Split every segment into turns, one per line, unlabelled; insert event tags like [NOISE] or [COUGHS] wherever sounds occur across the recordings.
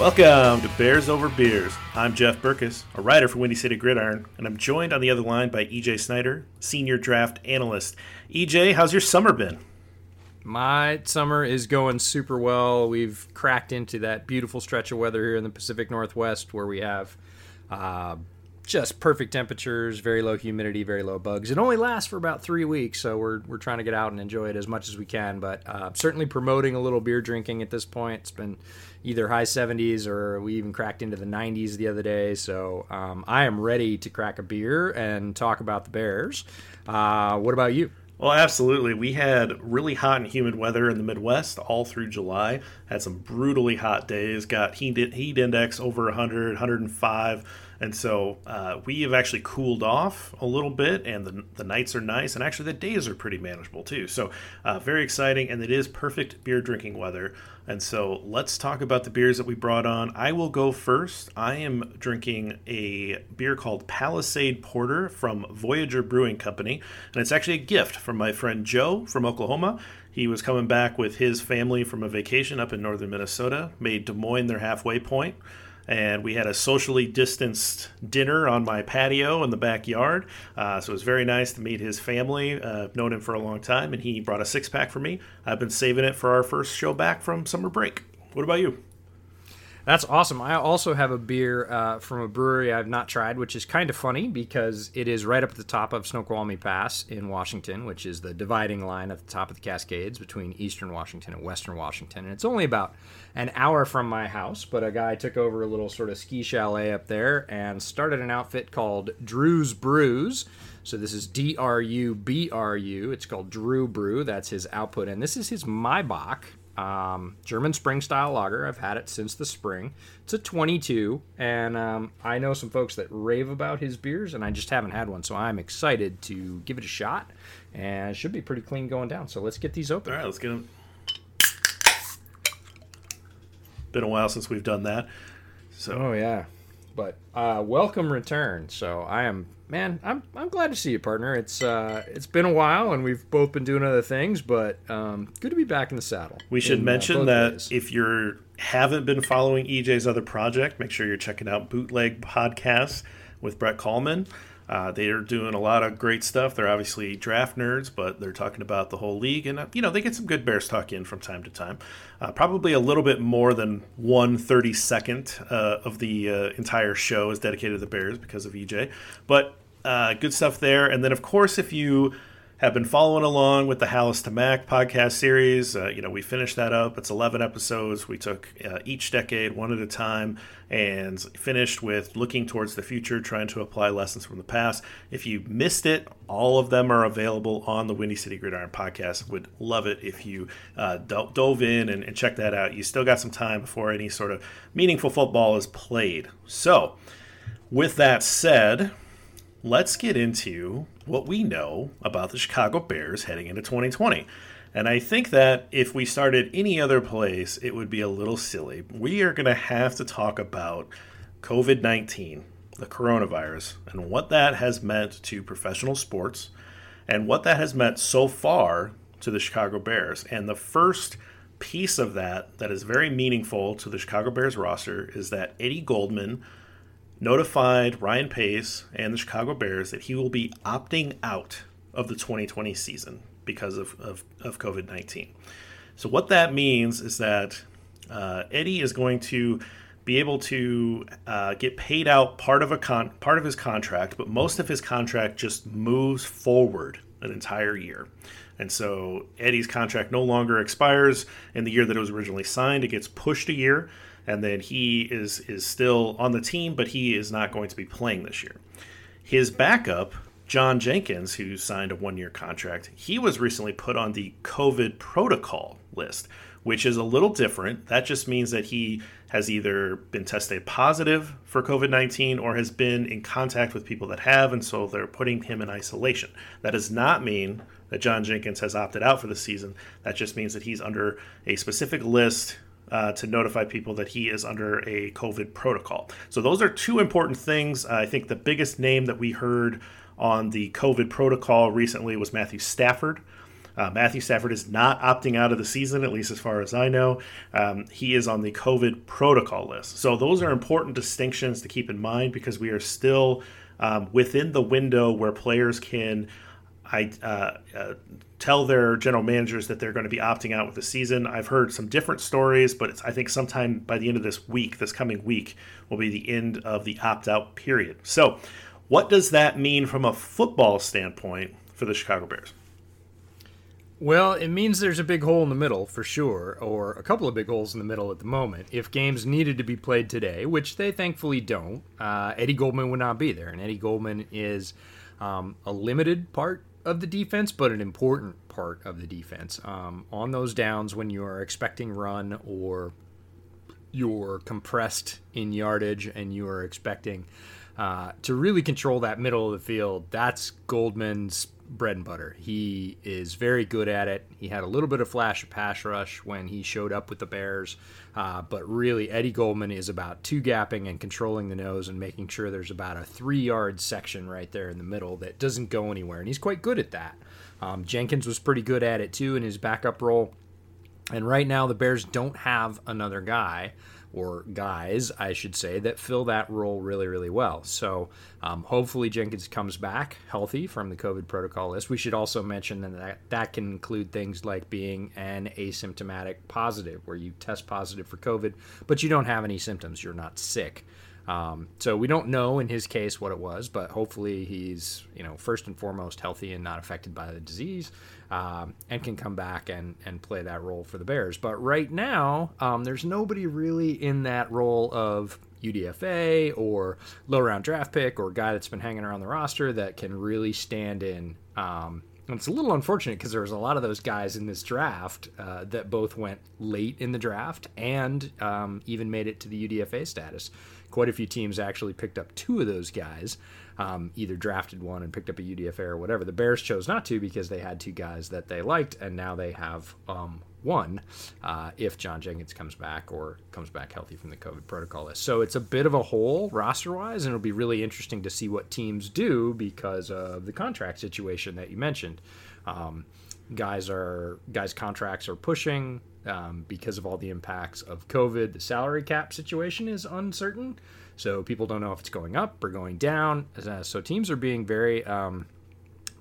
Welcome to Bears Over Beers. I'm Jeff Berckes, a writer for Windy City Gridiron, and I'm joined on the other line by EJ Snyder, senior draft analyst. EJ, how's your summer been?
My summer is going super well. We've cracked into that beautiful stretch of weather here in the Pacific Northwest where we have uh, just perfect temperatures, very low humidity, very low bugs. It only lasts for about three weeks, so we're, we're trying to get out and enjoy it as much as we can. But uh, certainly promoting a little beer drinking at this point. It's been either high 70s or we even cracked into the 90s the other day. So um, I am ready to crack a beer and talk about the Bears. Uh, what about you?
Well, absolutely. We had really hot and humid weather in the Midwest all through July. Had some brutally hot days. Got heat heat index over 100, 105 and so uh, we have actually cooled off a little bit, and the, the nights are nice, and actually the days are pretty manageable too. So uh, very exciting, and it is perfect beer drinking weather. And so let's talk about the beers that we brought on. I will go first. I am drinking a beer called Palisade Porter from Voyageur Brewing Company, and it's actually a gift from my friend Joe from Oklahoma. He was coming back with his family from a vacation up in northern Minnesota, made Des Moines their halfway point and we had a socially distanced dinner on my patio in the backyard. Uh, so it was very nice to meet his family. Uh, known him for a long time, and he brought a six pack for me. I've been saving it for our first show back from summer break. What about you?
That's awesome. I also have a beer uh, from a brewery I've not tried, which is kind of funny because it is right up at the top of Snoqualmie Pass in Washington, which is the dividing line at the top of the Cascades between eastern Washington and western Washington. And it's only about an hour from my house, but a guy took over a little sort of ski chalet up there and started an outfit called Drew's Brews. So this is D R U B R U. It's called Drew Brew. That's his output, and this is his Maibock um, German spring style lager. I've had it since the spring. It's a 22, and um, I know some folks that rave about his beers, and I just haven't had one, so I'm excited to give it a shot. And it should be pretty clean going down. So let's get these open.
All right, let's get them. Been a while since we've done that. So.
Oh yeah, but uh, welcome return. So I am man, I'm I'm glad to see you, partner. It's uh it's been a while, and we've both been doing other things, but um, good to be back in the saddle.
We should
in,
uh, mention uh, that if you haven't been following EJ's other project, make sure you're checking out Bootleg Podcasts with Brett Coleman. Uh, they are doing a lot of great stuff. They're obviously draft nerds, but they're talking about the whole league, and uh, you know they get some good Bears talk in from time to time. Uh, probably a little bit more than one thirty second uh, of the uh, entire show is dedicated to the Bears because of EJ, but uh, good stuff there. And then, of course, if you have been following along with the Halas to Mack podcast series, uh, you know, we finished that up. It's 11 episodes. We took uh, each decade one at a time and finished with looking towards the future, trying to apply lessons from the past. If you missed it, all of them are available on the Windy City Gridiron podcast. Would love it if you uh, dove in and, and check that out. You still got some time before any sort of meaningful football is played. So, with that said, let's get into what we know about the Chicago Bears heading into 2020. And I think that if we started any other place, it would be a little silly. We are going to have to talk about COVID 19, the coronavirus, and what that has meant to professional sports and what that has meant so far to the Chicago Bears. And the first piece of that that is very meaningful to the Chicago Bears roster is that Eddie Goldman notified Ryan Pace and the Chicago Bears that he will be opting out of the 2020 season because of, of, of COVID 19. So, what that means is that uh, Eddie is going to be able to uh, get paid out part of a con- part of his contract, but most of his contract just moves forward an entire year. And so Eddie's contract no longer expires in the year that it was originally signed. It gets pushed a year and then he is is still on the team, but he is not going to be playing this year. His backup, John Jenkins, who signed a one year contract, he was recently put on the COVID protocol list, which is a little different. That just means that he has either been tested positive for COVID 19 or has been in contact with people that have, and so they're putting him in isolation. That does not mean that John Jenkins has opted out for the season. That just means that he's under a specific list uh, to notify people that he is under a COVID protocol. So, those are two important things. I think the biggest name that we heard on the COVID protocol recently was Matthew Stafford. Uh, Matthew Stafford is not opting out of the season, at least as far as I know. Um, he is on the COVID protocol list. So those are important distinctions to keep in mind because we are still um, within the window where players can. I uh, uh, tell their general managers that they're going to be opting out with the season. I've heard some different stories, but I think sometime by the end of this week, this coming week, will be the end of the opt out period. So, what does that mean from a football standpoint for the Chicago Bears?
Well, it means there's a big hole in the middle for sure, or a couple of big holes in the middle at the moment. If games needed to be played today, which they thankfully don't, uh, Eddie Goldman would not be there. And Eddie Goldman is um, a limited part of the defense, but an important part of the defense. Um, on those downs, when you are expecting run or you're compressed in yardage and you are expecting uh, to really control that middle of the field, that's Goldman's bread and butter. He is very good at it. He had a little bit of flash of pass rush when he showed up with the Bears, uh, but really Eddie Goldman is about two gapping and controlling the nose and making sure there's about a three yard section right there in the middle that doesn't go anywhere, and he's quite good at that. Um, Jenkins was pretty good at it too in his backup role. And right now, the Bears don't have another guy or guys, I should say, that fill that role really, really well. So um, hopefully Jenkins comes back healthy from the COVID protocol list. We should also mention that that can include things like being an asymptomatic positive, where you test positive for COVID, but you don't have any symptoms. You're not sick. Um, so we don't know in his case what it was, but hopefully he's you know first and foremost healthy and not affected by the disease, um, and can come back and and play that role for the Bears. But right now, um, there's nobody really in that role of UDFA or low round draft pick or guy that's been hanging around the roster that can really stand in. Um, and it's a little unfortunate because there was a lot of those guys in this draft uh, that both went late in the draft and um, even made it to the UDFA status quite a few teams actually picked up two of those guys, um, either drafted one and picked up a UDFA or whatever. The Bears chose not to because they had two guys that they liked, and now they have um, one uh, if John Jenkins comes back or comes back healthy from the COVID protocol list. So it's a bit of a hole roster wise, and it'll be really interesting to see what teams do because of the contract situation that you mentioned. Um, guys are guys contracts are pushing um, because of all the impacts of COVID. The salary cap situation is uncertain, so people don't know if it's going up or going down. Uh, so teams are being very um,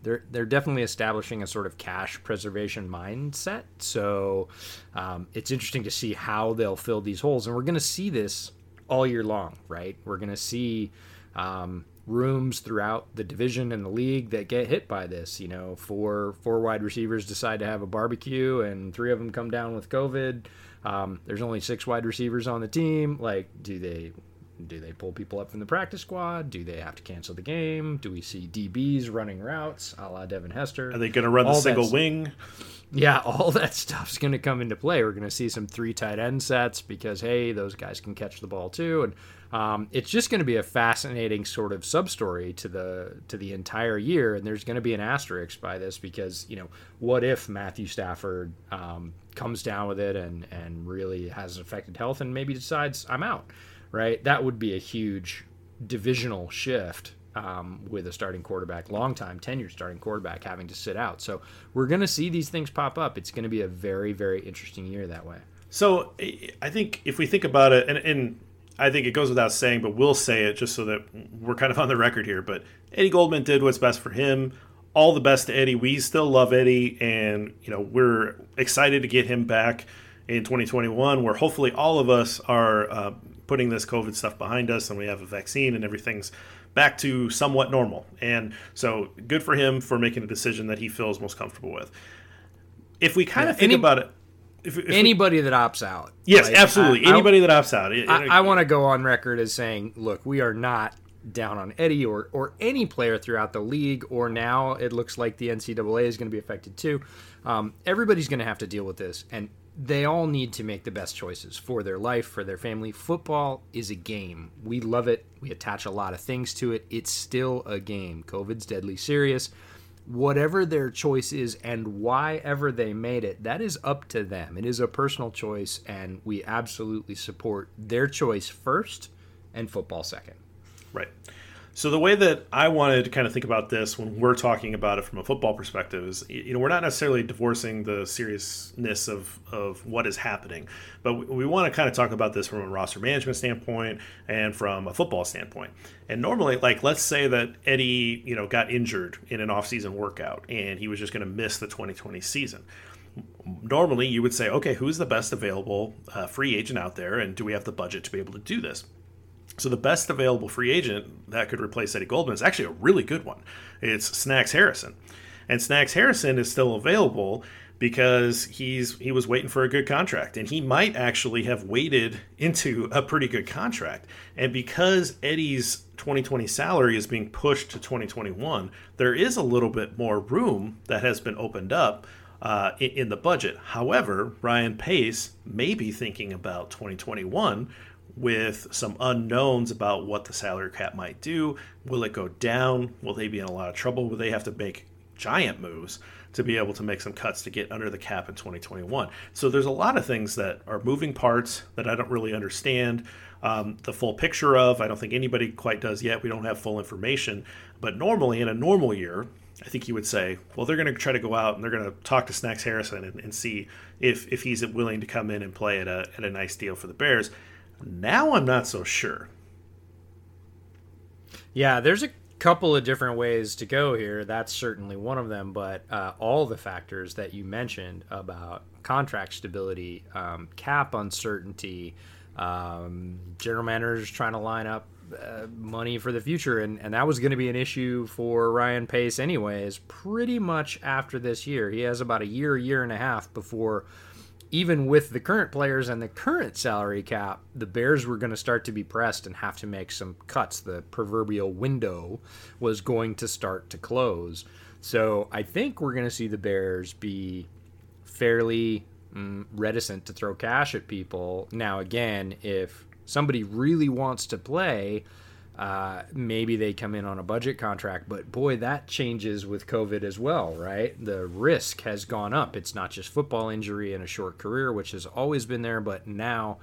they're they're definitely establishing a sort of cash preservation mindset. So um, it's interesting to see how they'll fill these holes, and we're going to see this all year long, right? We're going to see um, rooms throughout the division and the league that get hit by this. You know, four four wide receivers decide to have a barbecue, and three of them come down with COVID. Um, there's only six wide receivers on the team. Like, do they do they pull people up from the practice squad? Do they have to cancel the game? Do we see DBs running routes a la Devin Hester?
Are they going to run the single wing?
Yeah, [LAUGHS] all that stuff's going to come into play. We're going to see some three tight end sets because, hey, those guys can catch the ball too. And um, it's just going to be a fascinating sort of sub story to the to the entire year, and there's going to be an asterisk by this because you know what if Matthew Stafford um, comes down with it and and really has affected health and maybe decides I'm out, right? That would be a huge divisional shift um, with a starting quarterback, long time tenured starting quarterback having to sit out. So we're going to see these things pop up. It's going to be a very very interesting year that way.
So I think if we think about it, and, and I think it goes without saying, but we'll say it just so that we're kind of on the record here. But Eddie Goldman did what's best for him. All the best to Eddie. We still love Eddie, and you know we're excited to get him back in 2021, where hopefully all of us are uh, putting this COVID stuff behind us, and we have a vaccine, and everything's back to somewhat normal. And so, good for him for making a decision that he feels most comfortable with. If we kind yeah, of think any, about it,
if, if anybody we, that opts out.
Yes, like, absolutely. I, Anybody I, that opts out.
I, I want to go on record as saying, look, we are not down on Eddie or or any player throughout the league, or now it looks like the NCAA is going to be affected too. Um, everybody's going to have to deal with this, and they all need to make the best choices for their life, for their family. Football is a game. We love it. We attach a lot of things to it. It's still a game. COVID's deadly serious whatever their choice is and why ever they made it, that is up to them. It is a personal choice, and we absolutely support their choice first and football second.
Right. So the way that I wanted to kind of think about this when we're talking about it from a football perspective is, you know, we're not necessarily divorcing the seriousness of, of what is happening, but we, we want to kind of talk about this from a roster management standpoint and from a football standpoint. And normally, like, let's say that Eddie, you know, got injured in an offseason workout and he was just going to miss the 2020 season normally you would say, okay, who's the best available uh, free agent out there, and do we have the budget to be able to do this? So the best available free agent that could replace Eddie Goldman is actually a really good one. It's Snacks Harrison, and Snacks Harrison is still available because he's he was waiting for a good contract. And he might actually have waited into a pretty good contract. And because Eddie's 2020 salary is being pushed to 2021 there is a little bit more room that has been opened up uh, in, in the budget. However Ryan Pace may be thinking about 2021 with some unknowns about what the salary cap might do. Will it go down? Will they be in a lot of trouble? Will they have to make giant moves to be able to make some cuts to get under the cap in 2021? So there's a lot of things that are moving parts that I don't really understand um, the full picture of. I don't think anybody quite does yet. We don't have full information. But normally, in a normal year, I think you would say, well, they're going to try to go out and they're going to talk to Snacks Harrison and, and see if, if he's willing to come in and play at a, at a nice deal for the Bears. Now I'm not so sure.
Yeah, there's a couple of different ways to go here. That's certainly one of them, but uh, all the factors that you mentioned about contract stability, um, cap uncertainty, um, general managers trying to line up uh, money for the future, and, and that was going to be an issue for Ryan Pace, anyways, pretty much after this year. He has about a year, year and a half before even with the current players and the current salary cap, the Bears were going to start to be pressed and have to make some cuts. The proverbial window was going to start to close. So I think we're going to see the Bears be fairly mm, reticent to throw cash at people. Now, again, if somebody really wants to play, uh, maybe they come in on a budget contract, but boy, that changes with COVID as well, right? The risk has gone up. It's not just football injury and a short career, which has always been there, but now,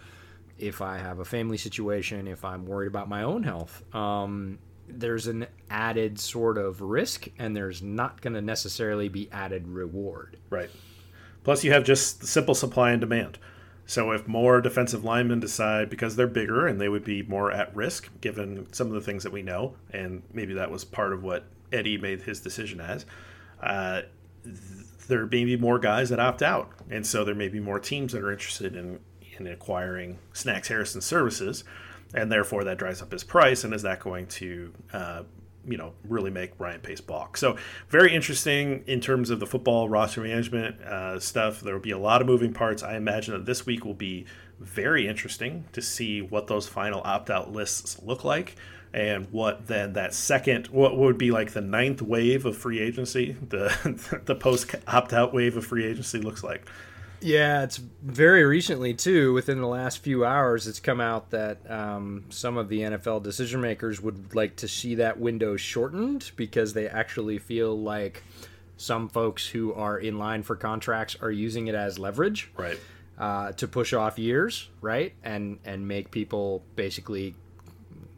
if I have a family situation, if I'm worried about my own health, um, there's an added sort of risk, and there's not going to necessarily be added reward.
Right. Plus, you have just simple supply and demand. So if more defensive linemen decide because they're bigger and they would be more at risk given some of the things that we know, and maybe that was part of what Eddie made his decision as, uh, there may be more guys that opt out, and so there may be more teams that are interested in in acquiring Snacks Harrison services, and therefore that drives up his price. And is that going to uh, you know really make Ryan Pace balk. So very interesting in terms of the football roster management uh, stuff. There will be a lot of moving parts. I imagine that this week will be very interesting to see what those final opt out lists look like. And what then that second, what would be like the ninth wave of free agency, the [LAUGHS] the post opt out wave of free agency looks like.
Yeah, it's very recently too. Within the last few hours, it's come out that um, some of the NFL decision makers would like to see that window shortened because they actually feel like some folks who are in line for contracts are using it as leverage,
right,
uh, to push off years, right, and and make people basically.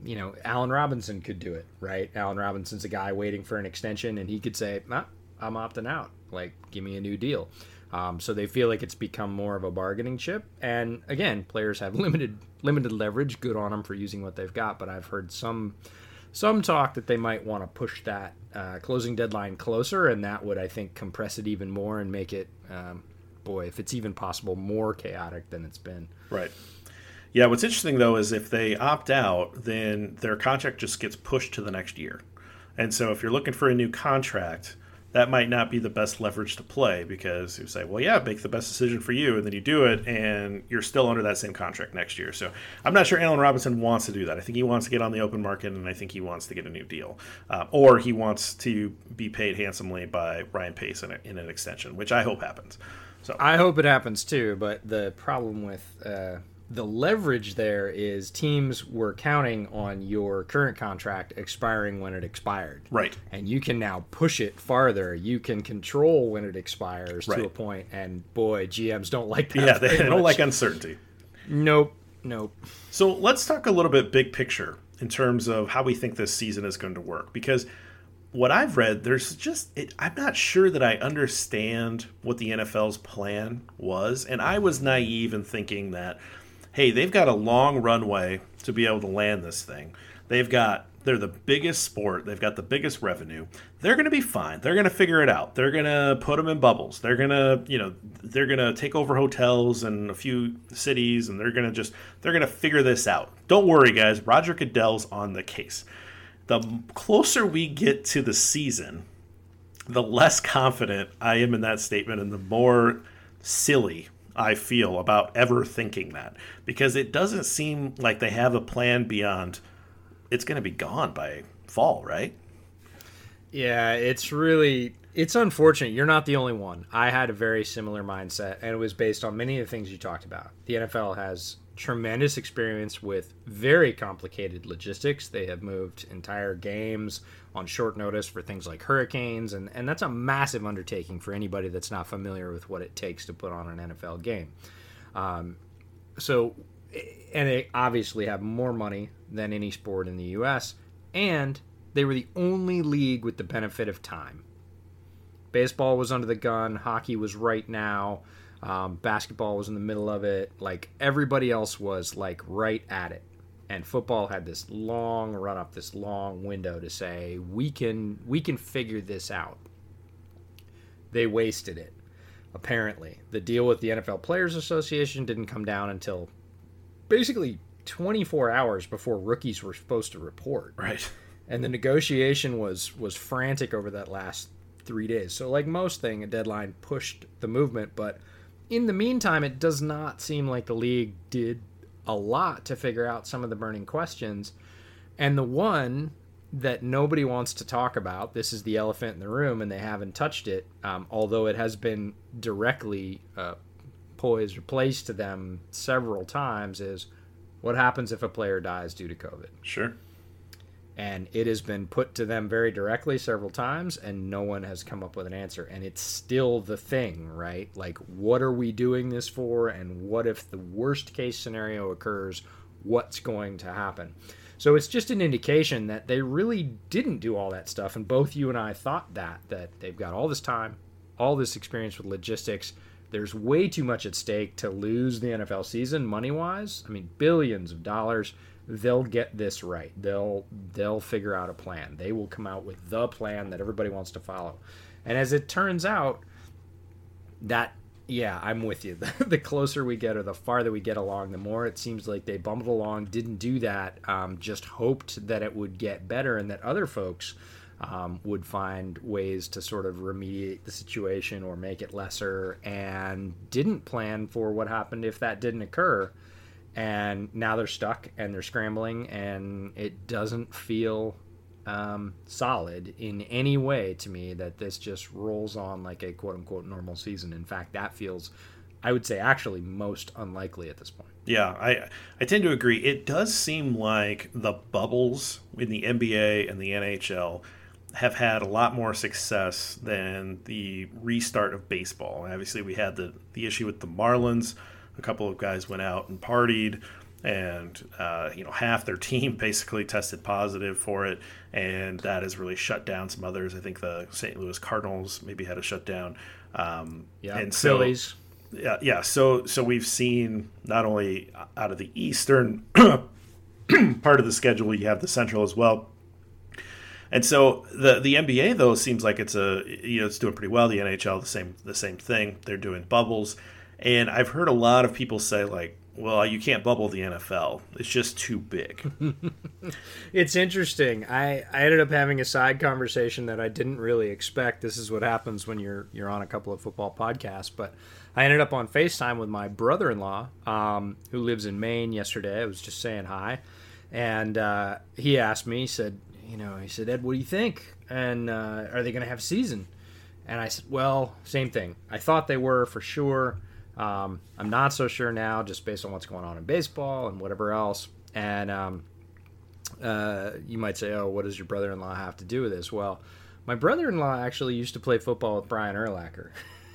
You know, Allen Robinson could do it, right? Allen Robinson's a guy waiting for an extension, and he could say, nah, "I'm opting out. Like, give me a new deal." Um, so they feel like it's become more of a bargaining chip. And again, players have [LAUGHS] limited limited leverage. Good on them for using what they've got. But I've heard some some talk that they might want to push that uh, closing deadline closer, and that would I think compress it even more and make it, um, boy, if it's even possible, more chaotic than it's been.
Right. Yeah. What's interesting though is if they opt out, then their contract just gets pushed to the next year. And so if you're looking for a new contract that might not be the best leverage to play because you say, well, yeah, make the best decision for you, and then you do it, and you're still under that same contract next year. So I'm not sure Allen Robinson wants to do that. I think he wants to get on the open market, and I think he wants to get a new deal, uh, or he wants to be paid handsomely by Ryan Pace in, a, in, an extension, which I hope happens. So
I hope it happens too. But the problem with uh, the leverage there is teams were counting on your current contract expiring when it expired.
Right.
And you can now push it farther. You can control when it expires right. to a point, and boy, GMs don't like that.
Yeah, they don't like uncertainty.
Nope. Nope.
So let's talk a little bit big picture in terms of how we think this season is going to work because what I've read, there's just it, I'm not sure that I understand what the NFL's plan was, and I was naive in thinking that, hey, they've got a long runway to be able to land this thing. They've got they're the biggest sport. They've got the biggest revenue. They're going to be fine. They're going to figure it out. They're going to put them in bubbles. They're going to, you know, they're going to take over hotels and a few cities and they're going to just they're going to figure this out. Don't worry guys. Roger Goodell's on the case the closer we get to the season, the less confident I am in that statement and the more silly I feel about ever thinking that because it doesn't seem like they have a plan beyond it's going to be gone by fall, right?
Yeah, it's really it's unfortunate. You're not the only one. I had a very similar mindset and it was based on many of the things you talked about. The NFL has tremendous experience with very complicated logistics. They have moved entire games on short notice for things like hurricanes, and, and that's a massive undertaking for anybody that's not familiar with what it takes to put on an NFL game. Um, so, and they obviously have more money than any sport in the U.S., and they were the only league with the benefit of time. Baseball was under the gun, hockey was right now. Um, basketball was in the middle of it. Like everybody else was like right at it. And football had this long run up, this long window to say we can we can figure this out. They wasted it. Apparently, the deal with the NFL Players Association didn't come down until basically 24 hours before rookies were supposed to report.
Right.
And the negotiation was was frantic over that last three days. So, like most thing, a deadline pushed the movement, but in the meantime, it does not seem like the league did a lot to figure out some of the burning questions. And the one that nobody wants to talk about, this is the elephant in the room, and they haven't touched it, um, although it has been directly uh, poised or placed to them several times, is what happens if a player dies due to COVID?
Sure
and it has been put to them very directly several times and no one has come up with an answer. And it's still the thing right? Like what are we doing this for? And what if the worst case scenario occurs what's going to happen? So it's just an indication that they really didn't do all that stuff and both you and I thought that that they've got all this time all this experience with logistics. There's way too much at stake to lose the NFL season money wise I mean billions of dollars they'll get this right. They'll they'll figure out a plan. They will come out with the plan that everybody wants to follow. And as it turns out, that yeah, I'm with you. [LAUGHS] the closer we get or the farther we get along, the more it seems like they bumbled along, didn't do that, um, just hoped that it would get better and that other folks um, would find ways to sort of remediate the situation or make it lesser and didn't plan for what happened if that didn't occur and now they're stuck and they're scrambling and it doesn't feel um, solid in any way to me that this just rolls on like a quote unquote normal season. In fact that feels i would say actually most unlikely at this point.
Yeah i i tend to agree. It does seem like the bubbles in the nba and the nhl have had a lot more success than the restart of baseball. Obviously we had the the issue with the marlins a couple of guys went out and partied and uh, you know half their [LAUGHS] team basically tested positive for it and that has really shut down some others i think the st louis cardinals maybe had a shutdown um,
yeah
and
so Phillies.
yeah yeah so so we've seen not only out of the eastern [COUGHS] part of the schedule you have the central as well and so the the NBA though seems like it's a you know it's doing pretty well. The NHL the same the same thing. They're doing bubbles. And I've heard a lot of people say, like, well, you can't bubble the NFL. It's just too big. [LAUGHS]
it's interesting. I, I ended up having a side conversation that I didn't really expect. This is what happens when you're you're on a couple of football podcasts. But I ended up on FaceTime with my brother-in-law, um, who lives in Maine. Yesterday, I was just saying hi, and uh, he asked me. He said, you know, he said, Ed, what do you think? And uh, are they going to have season? And I said, well, same thing. I thought they were for sure. Um, I'm not so sure now, just based on what's going on in baseball and whatever else. And um, uh, you might say, "Oh, what does your brother-in-law have to do with this?" Well, my brother-in-law actually used to play football with Brian Urlacher.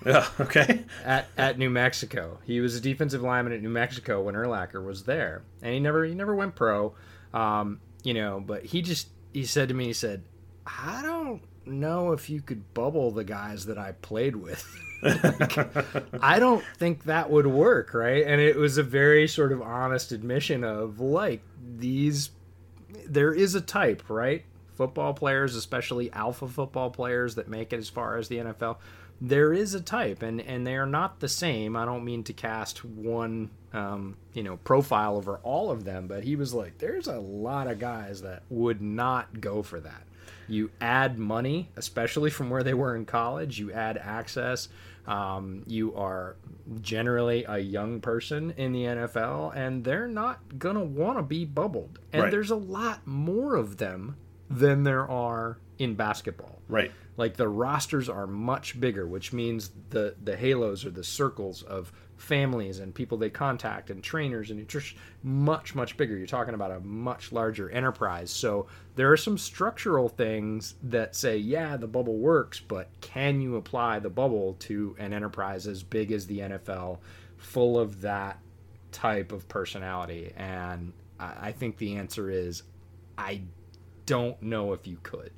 Yeah, [LAUGHS] okay. [LAUGHS]
at at New Mexico, he was a defensive lineman at New Mexico when Urlacher was there, and he never he never went pro. Um, you know, but he just he said to me, he said, I don't know if you could bubble the guys that I played with. [LAUGHS] like, [LAUGHS] I don't think that would work, right? And it was a very sort of honest admission of like these there is a type, right? Football players, especially alpha football players that make it as far as the NFL, there is a type, and and they are not the same. I don't mean to cast one, um, you know, profile over all of them, but he was like, there's a lot of guys that would not go for that. You add money, especially from where they were in college. You add access. Um, you are generally a young person in the NFL, and they're not going to want to be bubbled. And
Right.
there's a lot more of them than there are in basketball.
Right.
Like the rosters are much bigger, which means the the halos or the circles of families and people they contact and trainers and nutrition much much bigger. You're talking about a much larger enterprise. So there are some structural things that say, yeah, the bubble works, but can you apply the bubble to an enterprise as big as the NFL, full of that type of personality? And I I think the answer is, I don't know if you could.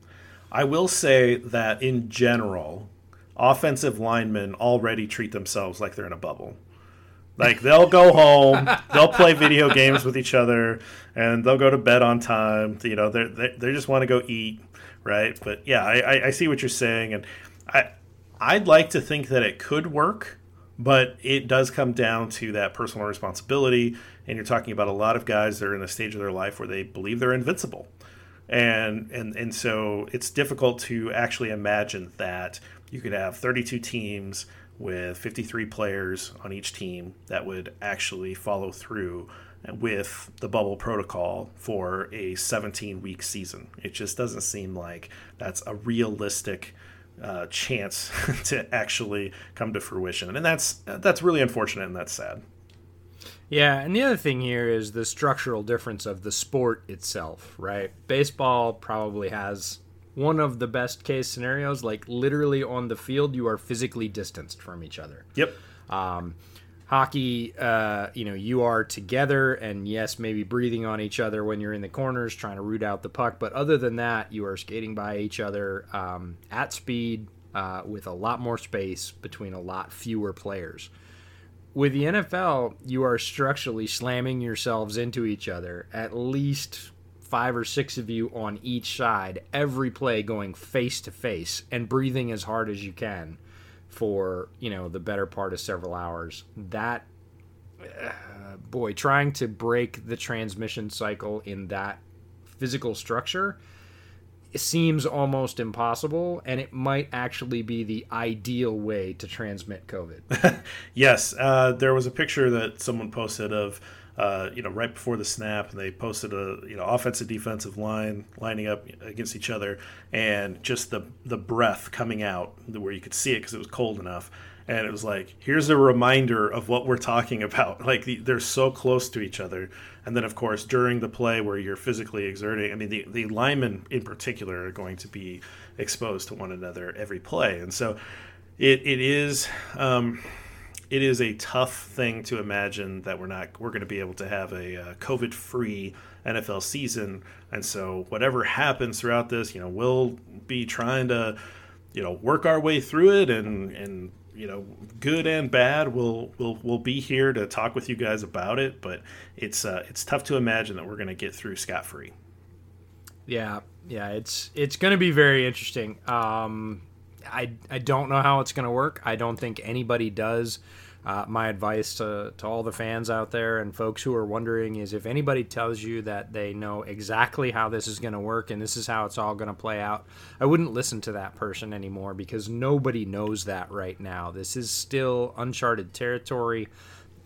I will say that in general, offensive linemen already treat themselves like they're in a bubble. Like they'll go home, they'll play video games with each other, and they'll go to bed on time. You know, they they they just want to go eat, right? But yeah, I, I, see what you're saying, and I I'd like to think that it could work, but it does come down to that personal responsibility. And you're talking about a lot of guys that are in a stage of their life where they believe they're invincible and and and so it's difficult to actually imagine that you could have 32 teams with 53 players on each team that would actually follow through with the bubble protocol for a 17 week season. It just doesn't seem like that's a realistic uh, chance [LAUGHS] to actually come to fruition, and that's that's really unfortunate and that's sad.
Yeah, and the other thing here is the structural difference of the sport itself, right? Baseball probably has one of the best case scenarios, like literally on the field, you are physically distanced from each other.
Yep.
Um, hockey, uh, you know, you are together, and yes, maybe breathing on each other when you're in the corners trying to root out the puck. But other than that, you are skating by each other um, at speed uh, with a lot more space between a lot fewer players. With the NFL, you are structurally slamming yourselves into each other, at least five or six of you on each side, every play going face to face and breathing as hard as you can for you know the better part of several hours. That uh, boy trying to break the transmission cycle in that physical structure seems almost impossible and it might actually be the ideal way to transmit covid. [LAUGHS]
Yes, uh, there was a picture that someone posted of, uh, you know, right before the snap, and they posted a, you know, offensive defensive line lining up against each other, and just the the breath coming out where you could see it because it was cold enough, and it was like, here's a reminder of what we're talking [LAUGHS] about. Like the, they're so close to each other, and then of course during the play where you're physically exerting, I mean, the the linemen in particular are going to be exposed to one another every play, and so it it is. Um, it is a tough thing to imagine that we're not we're going to be able to have a uh, COVID free NFL season, and so whatever happens throughout this, you know, we'll be trying to you know work our way through it, and and you know, good and bad, we'll we'll we'll be here to talk with you guys about it. But it's uh, it's tough to imagine that we're going to get through scot free.
Yeah, yeah, it's it's going to be very interesting. Um, I I don't know how it's going to work. I don't think anybody does. Uh, my advice to, to all the fans out there and folks who are wondering is if anybody tells you that they know exactly how this is going to work and this is how it's all going to play out, I wouldn't listen to that person anymore because nobody knows that right now. This is still uncharted territory.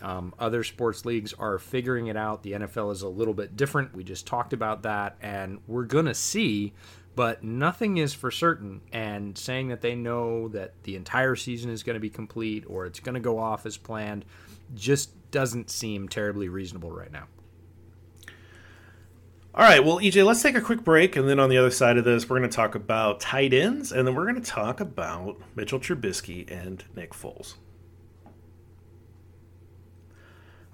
Um, other sports leagues are figuring it out. The NFL is a little bit different. We just talked about that, and we're going to see, but nothing is for certain. And saying that they know that the entire season is going to be complete or it's going to go off as planned just doesn't seem terribly reasonable right now.
All right, well, EJ, let's take a quick break, and then on the other side of this, we're going to talk about tight ends, and then we're going to talk about Mitchell Trubisky and Nick Foles.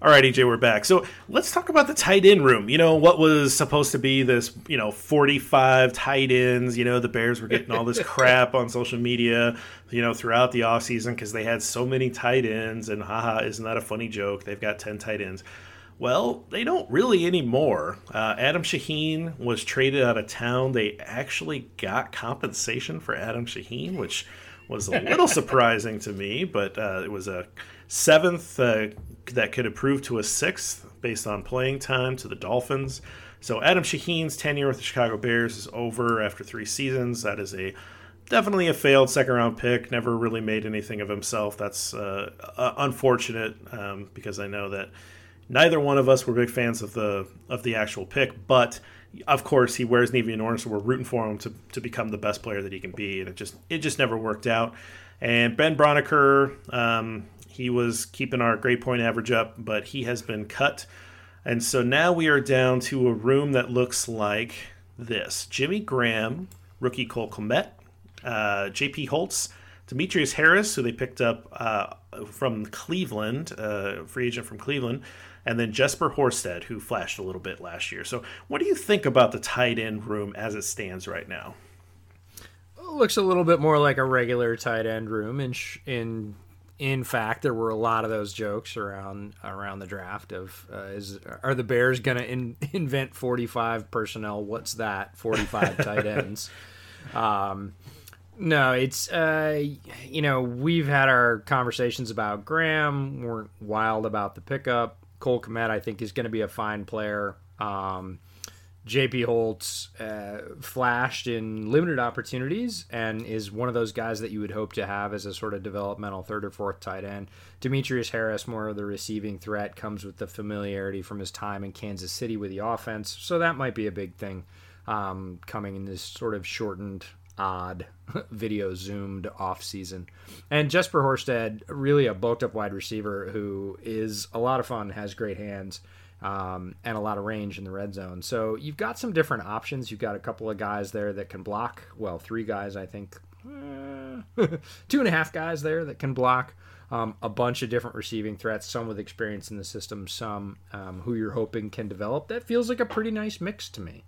All right, EJ, we're back. So let's talk about the tight end room. You know, what was supposed to be this, you know, 45 tight ends. You know, the Bears were getting all this [LAUGHS] crap on social media, you know, throughout the offseason because they had so many tight ends. And haha, isn't that a funny joke? They've got 10 tight ends. Well, they don't really anymore. Uh, Adam Shaheen was traded out of town. They actually got compensation for Adam Shaheen, which was a little [LAUGHS] surprising to me, but uh, it was a seventh uh, that could improve to a sixth based on playing time to the Dolphins. So Adam Shaheen's tenure with the Chicago Bears is over after three seasons. That is a definitely a failed second round pick. Never really made anything of himself. That's uh, uh, unfortunate um, because I know that neither one of us were big fans of the of the actual pick, but of course he wears navy and orange, so we're rooting for him to, to become the best player that he can be, and it just it just never worked out. And Ben Braunecker, um, he was keeping our grade point average up, but he has been cut. And so now we are down to a room that looks like this Jimmy Graham, rookie Cole Kmet, uh, JP Holtz, Demetrius Harris, who they picked up uh, from Cleveland, uh, free agent from Cleveland, and then Jesper Horsted, who flashed a little bit last year. So, what do you think about the tight end room as it stands right now?
looks a little bit more like a regular tight end room in sh- in in fact, there were a lot of those jokes around around the draft of uh, is are the Bears going to in, [LAUGHS] invent 45 personnel? What's that? 45 tight [LAUGHS] ends. Um, no, it's uh, you know we've had our conversations about Graham. We're wild about the pickup. Cole Kmet, I think, is going to be a fine player. Um, JP Holtz uh, flashed in limited opportunities and is one of those guys that you would hope to have as a sort of developmental third or fourth tight end. Demetrius Harris, more of the receiving threat, comes with the familiarity from his time in Kansas City with the offense. So that might be a big thing um, coming in this sort of shortened, odd, [LAUGHS] video zoomed off season. And Jesper Horsted, really a bulked up wide receiver who is a lot of fun, has great hands um, and a lot of range in the red zone. So you've got some different options. You've got a couple of guys there that can block. Well, three guys, I think. Eh, [LAUGHS] two and a half guys there that can block. Um, a bunch of different receiving threats, some with experience in the system, some um, who you're hoping can develop. That feels like a pretty nice mix to me.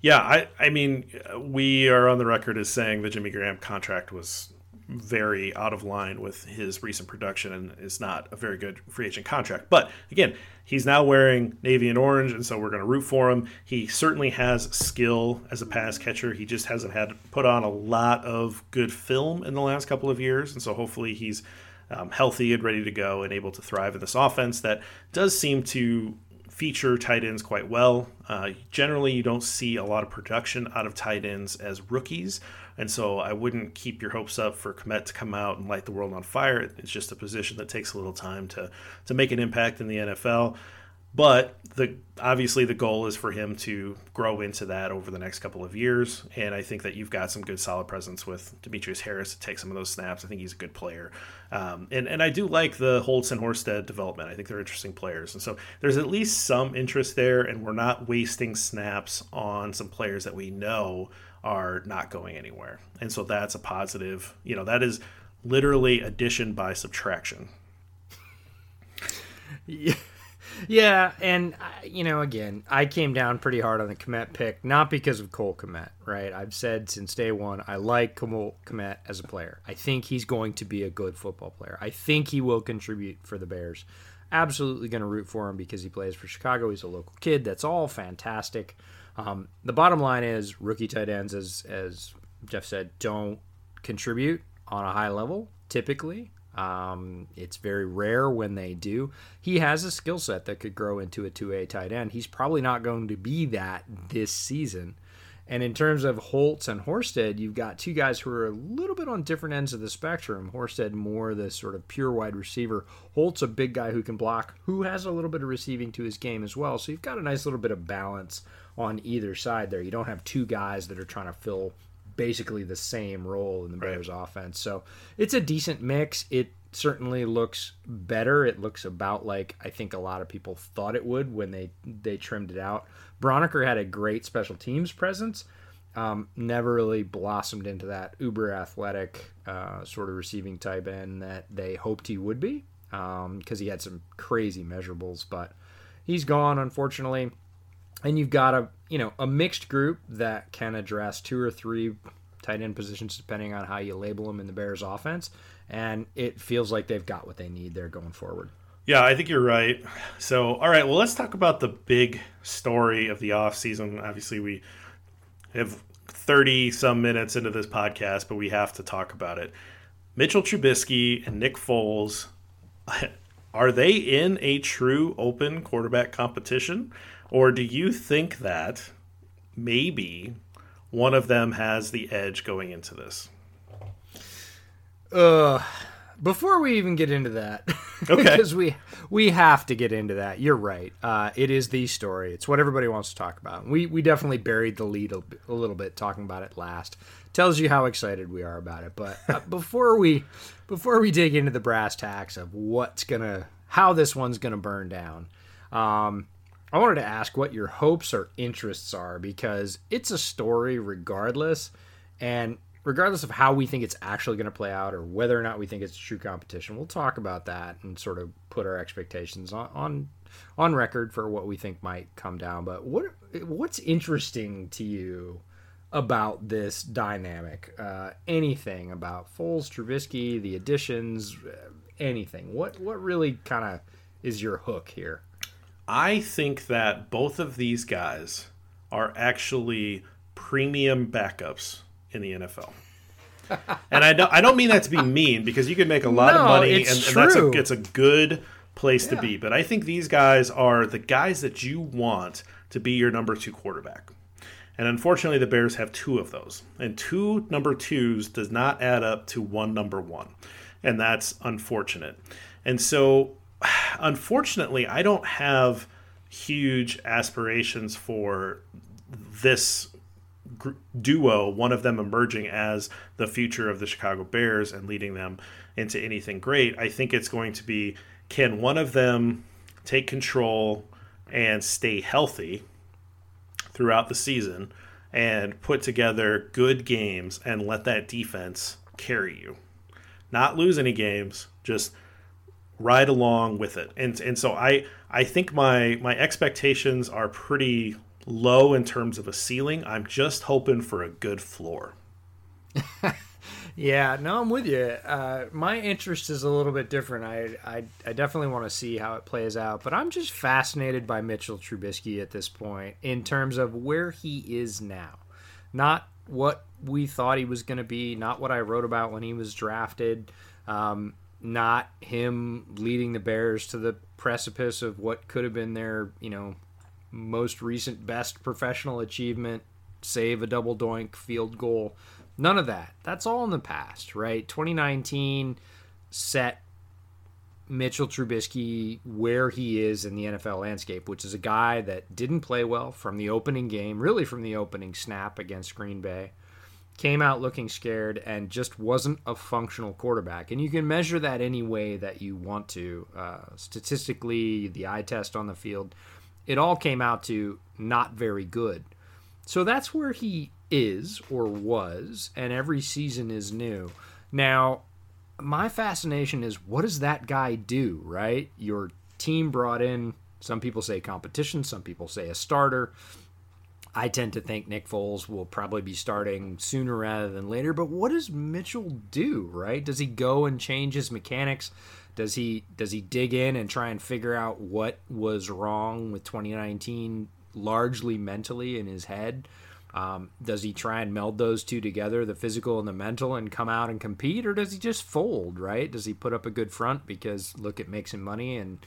Yeah, I, I mean, we are on the record as saying the Jimmy Graham contract was very out of line with his recent production and is not a very good free agent contract. But again, he's now wearing navy and orange, and so we're going to root for him. He certainly has skill as a pass catcher. He just hasn't had put on a lot of good film in the last couple of years, and so hopefully he's um, healthy and ready to go and able to thrive in this offense that does seem to feature tight ends quite well. Uh, generally, you don't see a lot of production out of tight ends as rookies, and so I wouldn't keep your hopes up for Kmet to come out and light the world on fire. It's just a position that takes a little time to to make an impact in the NFL. But the obviously the goal is for him to grow into that over the next couple of years, and I think that you've got some good solid presence with Demetrius Harris to take some of those snaps. I think he's a good player, um, and and I do like the Holtz and Horsted development. I think they're interesting players, and so there's at least some interest there, and we're not wasting snaps on some players that we know are not going anywhere, and so that's a positive. You know, that is literally addition by subtraction.
Yeah. Yeah, and uh, you know, again, I came down pretty hard on the Kmet pick, not because of Cole Kmet, right? I've said since day one, I like Cole Kmet as a player. I think he's going to be a good football player. I think he will contribute for the Bears. Absolutely going to root for him because he plays for Chicago. He's a local kid. That's all fantastic. Um, the bottom line is rookie tight ends, as as Jeff said, don't contribute on a high level typically. Um, it's very rare when they do. He has a skill set that could grow into a 2A tight end. He's probably not going to be that this season. And in terms of Holtz and Horsted, you've got two guys who are a little bit on different ends of the spectrum. Horsted more the sort of pure wide receiver. Holtz a big guy who can block, who has a little bit of receiving to his game as well. So you've got a nice little bit of balance on either side there. You don't have two guys that are trying to fill basically the same role in the Bears right. offense. So it's a decent mix. It certainly looks better. It looks about like I think a lot of people thought it would when they they trimmed it out. Braunecker had a great special teams presence. Um, never really blossomed into that uber athletic uh, sort of receiving type end that they hoped he would be. because um, he had some crazy measurables, but he's gone unfortunately. And you've got a you know a mixed group that can address two or three tight end positions depending on how you label them in the Bears offense, and it feels like they've got what they need there going forward.
Yeah, I think you're right. So, all right, well, let's talk about the big story of the offseason. Obviously, we have 30 some minutes into this podcast, but we have to talk about it. Mitchell Trubisky and Nick Foles, [LAUGHS] are they in a true open quarterback competition? Or do you think that maybe one of them has the edge going into this?
Uh, before we even get into that, [LAUGHS] okay, because we we have to get into that. You're right. Uh, it is the story. It's what everybody wants to talk about. We we definitely buried the lead a, a little bit talking about it last. Tells you how excited we are about it. But uh, [LAUGHS] before we before we dig into the brass tacks of what's gonna how this one's gonna burn down, um, I wanted to ask what your hopes or interests are because it's a story regardless, and regardless of how we think it's actually going to play out or whether or not we think it's true competition, we'll talk about that and sort of put our expectations on on, on record for what we think might come down. But what what's interesting to you about this dynamic? Uh, anything about Foles, Trubisky, the additions, uh, anything? What what really kind of is your hook here?
I think that both of these guys are actually premium backups in the NFL. [LAUGHS] and I don't, I don't mean that to be mean because you can make a lot no, of money and, and, that's a, it's a good place yeah. to be. But I think these guys are the guys that you want to be your number two quarterback. And unfortunately, the Bears have two of those. And two number twos does not add up to one number one. And that's unfortunate. And so, unfortunately, I don't have huge aspirations for this duo, one of them emerging as the future of the Chicago Bears and leading them into anything great. I think it's going to be can one of them take control and stay healthy throughout the season and put together good games and let that defense carry you. Not lose any games, just ride along with it. And and so I I think my my expectations are pretty low in terms of a ceiling. I'm just hoping for a good floor.
yeah, no, I'm with you. Uh, my interest is a little bit different. I, I, I definitely want to see how it plays out, but I'm just fascinated by Mitchell Trubisky at this point in terms of where he is now. Not what we thought he was going to be, not what I wrote about when he was drafted, um, not him leading the Bears to the precipice of what could have been their, you know, most recent best professional achievement, save a double doink field goal. None of that. That's all in the past, right? 2019 set Mitchell Trubisky where he is in the NFL landscape, which is a guy that didn't play well from the opening game, really from the opening snap against Green Bay. Came out looking scared and just wasn't a functional quarterback. And you can measure that any way that you want to. Uh, statistically, the eye test on the field it all came out to not very good. So that's where he is or was, and every season is new. Now, my fascination is what does that guy do, right? Your team brought in, some people say competition, some people say a starter. I tend to think Nick Foles will probably be starting sooner rather than later, but what does Mitchell do, right? Does he go and change his mechanics? Does he does he dig in and try and figure out what was wrong with 2019 largely mentally in his head? Um, does he try and meld those two together, the physical and the mental, and come out and compete, or does he just fold? Right? Does he put up a good front because look, it makes him money, and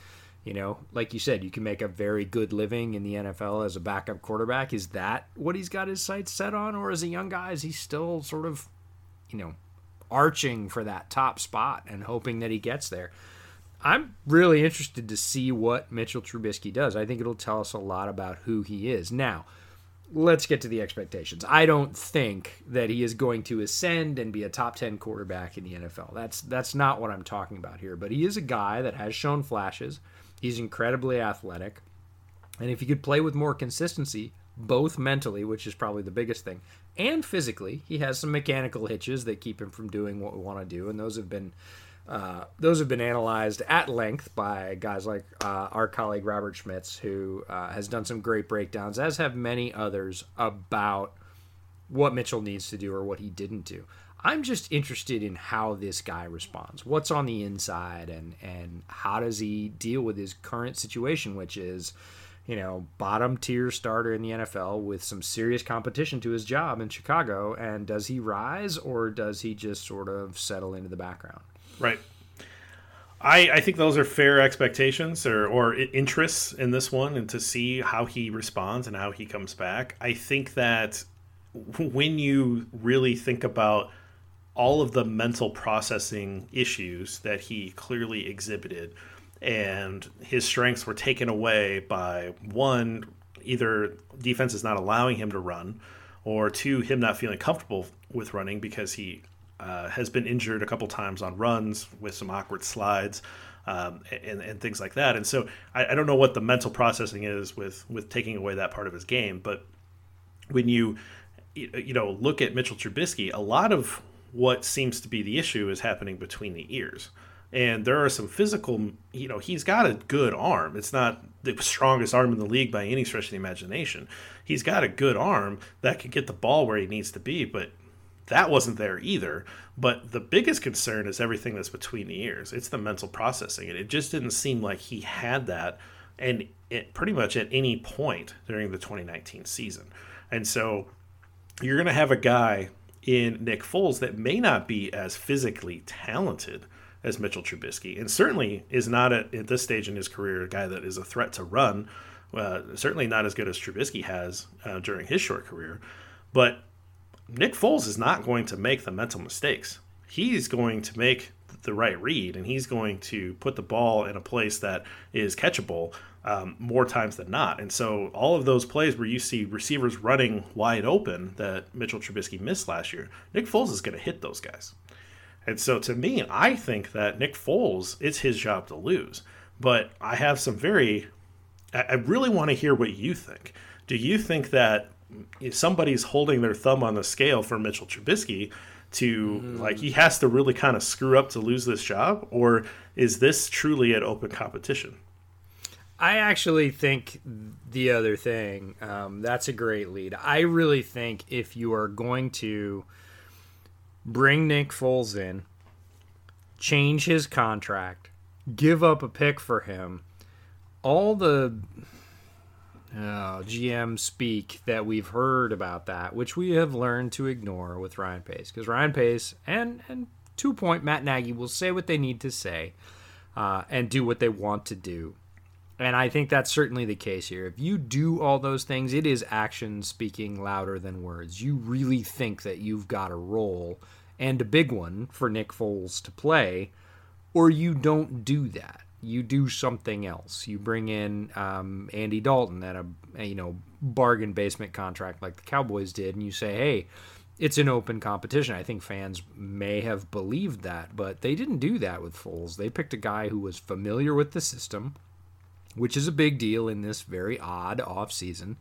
you know, like you said, you can make a very good living in the NFL as a backup quarterback. Is that what he's got his sights set on, or as a young guy, is he still sort of, you know, arching for that top spot and hoping that he gets there. I'm really interested to see what Mitchell Trubisky does. I think it'll tell us a lot about who he is. Now, let's get to the expectations. I don't think that he is going to ascend and be a top 10 quarterback in the NFL. That's that's not what I'm talking about here, but he is a guy that has shown flashes. He's incredibly athletic. And if he could play with more consistency, both mentally, which is probably the biggest thing, and physically. He has some mechanical hitches that keep him from doing what we want to do, and those have been Uh, those have been analyzed at length by guys like uh, our colleague Robert Schmitz, who uh, has done some great breakdowns, as have many others, about what Mitchell needs to do or what he didn't do. I'm just interested in how this guy responds. What's on the inside, and and how does he deal with his current situation, which is, you know, bottom tier starter in the NFL with some serious competition to his job in Chicago. And does he rise, or does he just sort of settle into the background?
Right. I, I think those are fair expectations or, or interests in this one, and to see how he responds and how he comes back. I think that when you really think about all of the mental processing issues that he clearly exhibited, and his strengths were taken away by one, either defense is not allowing him to run, or two, him not feeling comfortable with running because he uh, has been injured a couple times on runs with some awkward slides. Um, and, and things like that. And so I, I don't know what the mental processing is with with taking away that part of his game, but when you you know look at Mitchell Trubisky, a lot of what seems to be the issue is happening between the ears. And there are some physical, you know, he's got a good arm. It's not the strongest arm in the league by any stretch of the imagination. He's got a good arm that can get the ball where he needs to be, but that wasn't there either. But the biggest concern is everything that's between the ears. It's the mental processing, and it just didn't seem like he had that, and it pretty much at any point during the 2019 season. And so you're going to have a guy in Nick Foles that may not be as physically talented as Mitchell Trubisky, and certainly is not at, at this stage in his career a guy that is a threat to run. Uh, certainly not as good as Trubisky has uh, during his short career, but Nick Foles is not going to make the mental mistakes. He's going to make the right read, and he's going to put the ball in a place that is catchable um, more times than not. And so, all of those plays where you see receivers running wide open that Mitchell Trubisky missed last year, Nick Foles is going to hit those guys. And so, to me, I think that Nick Foles, it's his job to lose. But I have some very, I really want to hear what you think. Do you think that somebody's holding their thumb on the scale for Mitchell Trubisky to mm. like he has to really kind of screw up to lose this job or is this truly an open competition
i actually think the other thing um, that's a great lead i really think if you are going to bring nick foles in change his contract give up a pick for him all the oh, GM speak that we've heard about that, which we have learned to ignore with Ryan Pace, because Ryan Pace and and two point Matt Nagy will say what they need to say uh, and do what they want to do. And I think that's certainly the case here. If you do all those things, it is action speaking louder than words. You really think that you've got a role and a big one for Nick Foles to play, or you don't do that you do something else. You bring in um, Andy Dalton at a, a, you know bargain basement contract like the Cowboys did, and you say, hey, it's an open competition. I think fans may have believed that, but they didn't do that with Foles. They picked a guy who was familiar with the system, which is a big deal in this very odd offseason.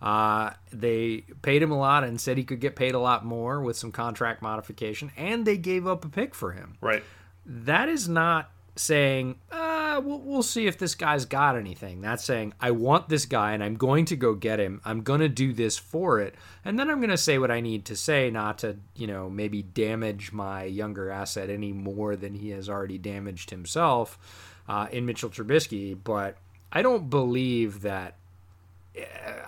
Uh, they paid him a lot and said he could get paid a lot more with some contract modification, and they gave up a pick for him.
Right.
That is not saying, uh, we'll, we'll see if this guy's got anything. That's saying, I want this guy and I'm going to go get him. I'm going to do this for it. And then I'm going to say what I need to say, not to, you know, maybe damage my younger asset any more than he has already damaged himself uh, in Mitchell Trubisky. But I don't believe that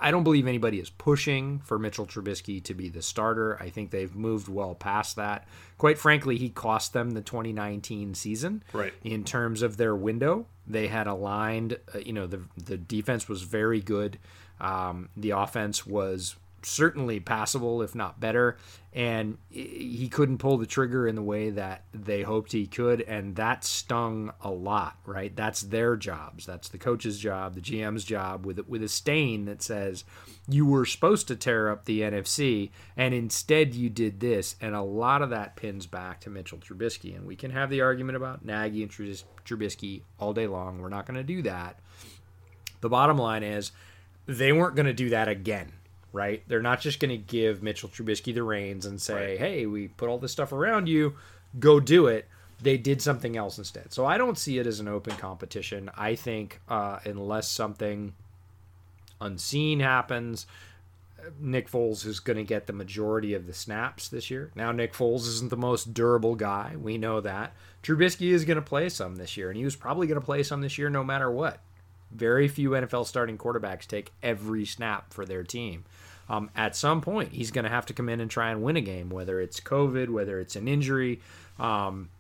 I don't believe anybody is pushing for Mitchell Trubisky to be the starter. I think they've moved well past that. Quite frankly, he cost them the 2019 season.
Right.
In terms of their window, they had aligned. Uh, you know, the the defense was very good. Um, the offense was certainly passable, if not better. And he couldn't pull the trigger in the way that they hoped he could. And that stung a lot, right? That's their jobs. That's the coach's job, the GM's job, with, with a stain that says you were supposed to tear up the NFC, and instead you did this. And a lot of that pins back to Mitchell Trubisky. And we can have the argument about Nagy and Trubisky all day long. We're not going to do that. The bottom line is they weren't going to do that again right? They're not just going to give Mitchell Trubisky the reins and say, right. "Hey, we put all this stuff around you, go do it." they did something else instead. So I don't see it as an open competition. I think uh, unless something unseen happens, Nick Foles is going to get the majority of the snaps this year. Now, Nick Foles isn't the most durable guy. We know that. Trubisky is going to play some this year, and he was probably going to play some this year no matter what. Very few NFL starting quarterbacks take every snap for their team. Um, at some point, he's going to have to come in and try and win a game, whether it's COVID, whether it's an injury. Um,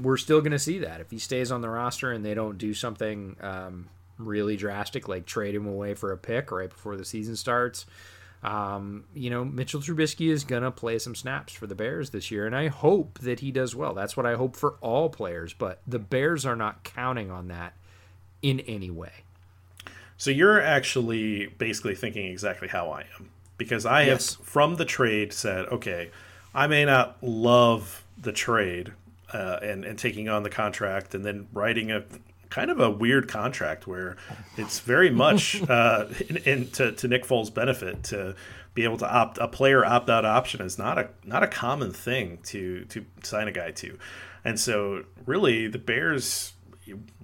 we're still going to see that. If he stays on the roster and they don't do something um, really drastic, like trade him away for a pick right before the season starts, um, you know, Mitchell Trubisky is going to play some snaps for the Bears this year, and I hope that he does well. That's what I hope for all players, but the Bears are not counting on that in any way.
So you're actually basically thinking exactly how I am because I yes. have from the trade said, okay, I may not love the trade uh, and and taking on the contract and then writing a kind of a weird contract where it's very much [LAUGHS] uh, in, in to, to Nick Foles' benefit to be able to opt a player opt out option is not a not a common thing to to sign a guy to, and so really the Bears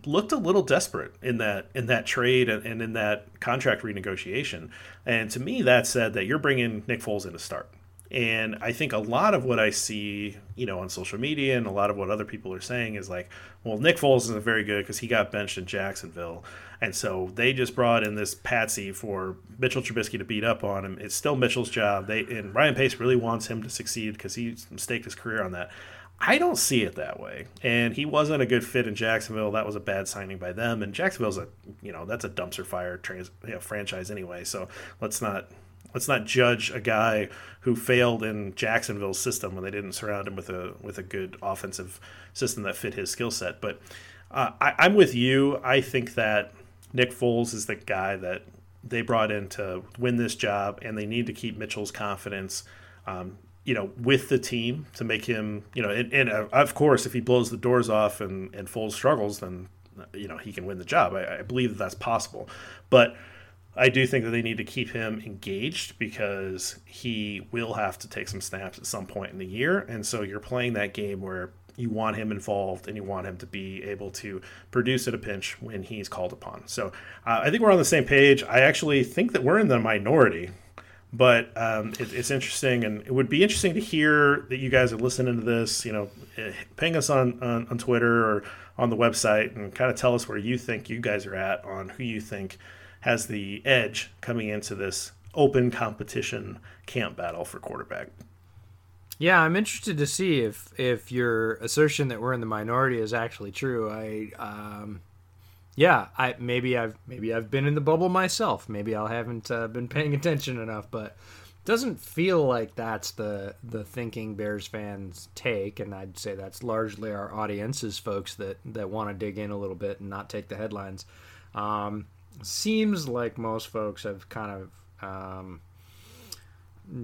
looked a little desperate in that in that trade and, and in that contract renegotiation, and to me that said that you're bringing Nick Foles in to start. And I think a lot of what I see, you know, on social media and a lot of what other people are saying is like, well, Nick Foles isn't very good because he got benched in Jacksonville. And so they just brought in this patsy for Mitchell Trubisky to beat up on him. It's still Mitchell's job. They and Ryan Pace really wants him to succeed because he staked his career on that. I don't see it that way. And he wasn't a good fit in Jacksonville. That was a bad signing by them. And Jacksonville's a, you know, that's a dumpster fire trans, you know, franchise anyway. So let's not let's not judge a guy who failed in Jacksonville's system when they didn't surround him with a with a good offensive system that fit his skill set. But uh, I, I'm with you. I think that Nick Foles is the guy that they brought in to win this job, and they need to keep Mitchell's confidence. Um, you know, with the team to make him, you know, and, and uh, of course, if he blows the doors off and, and Foles struggles, then, you know, he can win the job. I, I believe that that's possible. But I do think that they need to keep him engaged because he will have to take some snaps at some point in the year. And so you're playing that game where you want him involved and you want him to be able to produce at a pinch when he's called upon. So uh, I think we're on the same page. I actually think that we're in the minority but um, it, it's interesting, and it would be interesting to hear that you guys are listening to this. You know, eh, ping us on, on, on Twitter or on the website, and kind of tell us where you think you guys are at on who you think has the edge coming into this open competition camp battle for quarterback.
Yeah, I'm interested to see if if your assertion that we're in the minority is actually true. I um, yeah, I maybe I've maybe I've been in the bubble myself. Maybe I haven't uh, been paying [LAUGHS] attention enough, but doesn't feel like that's the the thinking Bears fans take, and I'd say that's largely our audiences, folks that that want to dig in a little bit and not take the headlines. Um, seems like most folks have kind of um,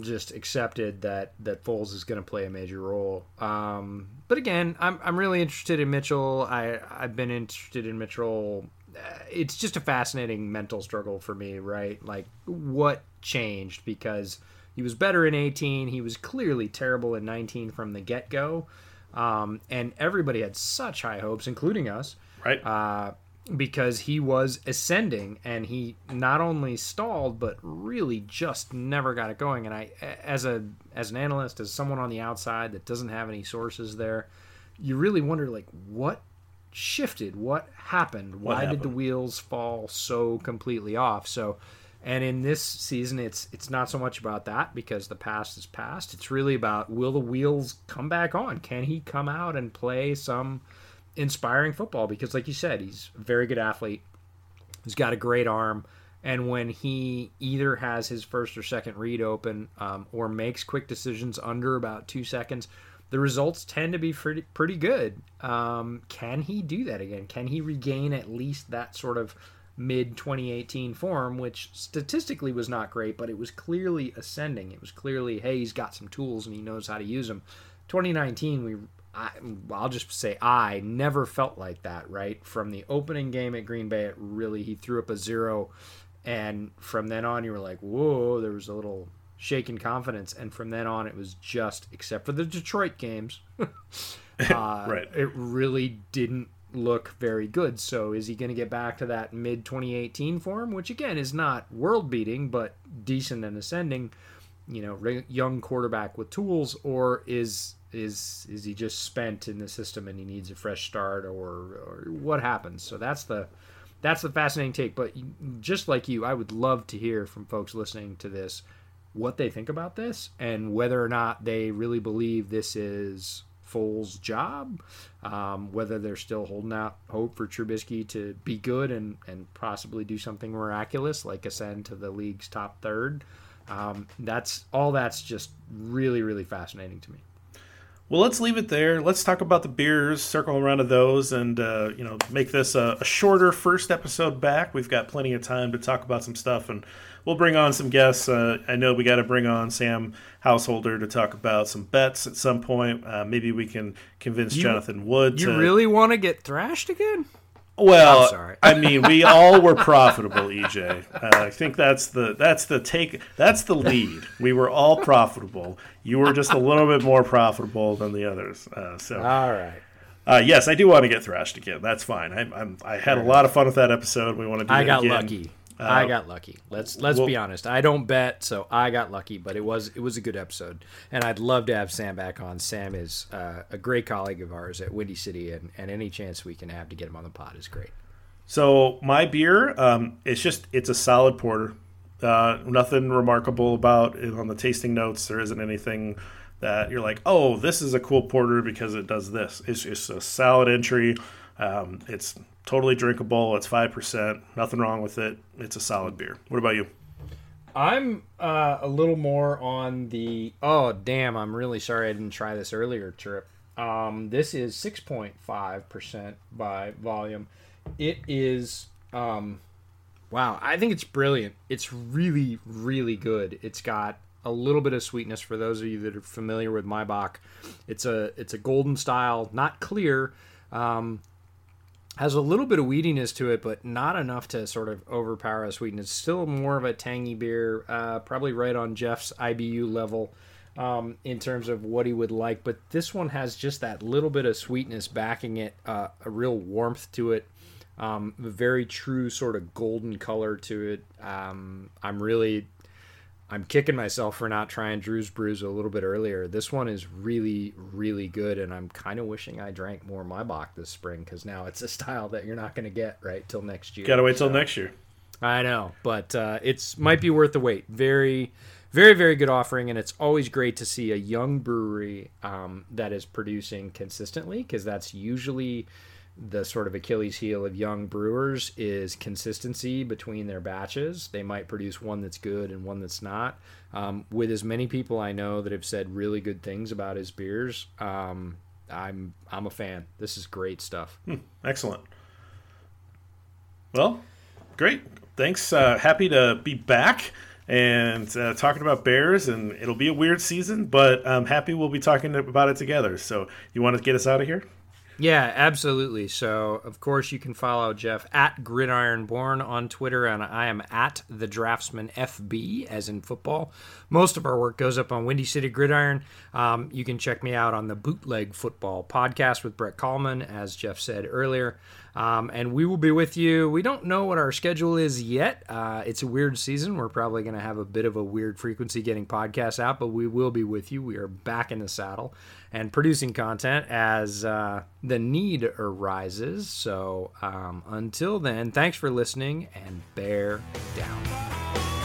just accepted that that Foles is going to play a major role. Um, but again, I'm I'm really interested in Mitchell. I I've been interested in Mitchell. Uh, it's just a fascinating mental struggle for me, right? Like what changed because he was better in 18. He was clearly terrible in 19 from the get go, um, and everybody had such high hopes, including us.
Right.
Uh, because he was ascending and he not only stalled but really just never got it going. And i as a as an analyst as someone on the outside that doesn't have any sources there you really wonder like what shifted? What happened? Why happened? did the wheels fall so completely off? So and in this season it's it's not so much about that because the past is past. It's really about will the wheels come back on? Can he come out and play some inspiring football because, like you said, he's a very good athlete. He's got a great arm. And when he either has his first or second read open um, or makes quick decisions under about two seconds, the results tend to be pretty, pretty good. Um, can he do that again? Can he regain at least that sort of mid 2018 form, which statistically was not great, but it was clearly ascending? It was clearly, hey, he's got some tools and he knows how to use them. 2019, we I, I'll just say I never felt like that, right? From the opening game at Green Bay, it really, he threw up a zero. And from then on, you were like, whoa, there was a little shaken confidence. And from then on, it was just, except for the Detroit games, [LAUGHS] Uh, [LAUGHS]
Right.
It really didn't look very good. So is he going to get back to that mid 2018 form, which again is not world beating, but decent and ascending? You know, young quarterback with tools, or is is is he just spent in the system and he needs a fresh start, or, or what happens? So that's the that's the fascinating take. But just like you, I would love to hear from folks listening to this what they think about this and whether or not they really believe this is Foles' job, um, whether they're still holding out hope for Trubisky to be good and, and possibly do something miraculous like ascend to the league's top third. Um, that's all that's just really, really fascinating to me.
Well, let's leave it there. Let's talk about the beers, circle around to those, and uh, you know, make this a, a, shorter first episode back. We've got plenty of time to talk about some stuff, and we'll bring on some guests. Uh, I know we got to bring on Sam Householder to talk about some bets at some point. Uh, maybe we can convince
You-
Jonathan Wood.
You
to,
really want to get thrashed again?
Well. I mean, we all were profitable, EJ. Uh, I think that's the that's the take. That's the lead. We were all profitable. You were just a little bit more profitable than the others. Uh, so,
All right.
uh, yes, I do want to get thrashed again. That's fine. I, I'm, I had a lot of fun with that episode. We want to do
I
it
got
again.
lucky. I got lucky. Let's let's
well-
be honest. I don't bet, so I got lucky. But it was it was a good episode, and I'd love to have Sam back on. Sam is uh, a great colleague of ours at Windy City, and, and any chance we can have to get him on the pod is great.
So my beer, um, it's just it's a solid porter. Uh, nothing remarkable about it on the tasting notes. There isn't anything that you're like, oh, this is a cool porter because it does this. It's just a solid entry. Um, it's totally drinkable. It's five percent. Nothing wrong with it. It's a solid beer. What about you?
I'm uh, a little more on the. Oh damn! I'm really sorry I didn't try this earlier. Trip. Um, this is 6.5 percent by volume. It is. Um, wow, I think it's brilliant. It's really, really good. It's got a little bit of sweetness for those of you that are familiar with Maibock. It's a it's a golden style, not clear. Um, has a little bit of weediness to it, but not enough to sort of overpower the sweetness. Still more of a tangy beer, uh, probably right on Jeff's IBU level um, in terms of what he would like. But this one has just that little bit of sweetness backing it, uh, a real warmth to it, um, very true sort of golden color to it. Um, I'm really I'm kicking myself for not trying Drew's Brews a little bit earlier. This one is really, really good, and I'm kind of wishing I drank more Maibock this spring because now it's a style that you're not going to get right till next year.
Got to wait till
So-
next year.
I know, but uh, it's might be worth the wait. Very, very, very good offering, and it's always great to see a young brewery um, that is producing consistently because that's usually the sort of Achilles heel of young brewers is consistency between their batches. They might produce one that's good and one that's not. Um, with as many people I know that have said really good things about his beers, um, I'm I'm a fan. This is great stuff.
Excellent. Well, great. Thanks. Uh, happy to be back and uh, talking about Bears, and it'll be a weird season, but I'm happy we'll be talking about it together. So, you want to get us out of here?
Yeah, absolutely. So, of course, you can follow Jeff at GridironBorn on Twitter, and I am at the Draftsman FB, as in football. Most of our work goes up on Windy City Gridiron. Um, you can check me out on the Bootleg Football podcast with Brett Coleman, as Jeff said earlier. Um, and we will be with you. We don't know what our schedule is yet. Uh, it's a weird season. We're probably going to have a bit of a weird frequency getting podcasts out, but we will be with you. We are back in the saddle and producing content as uh, the need arises. So um, until then, thanks for listening and bear down.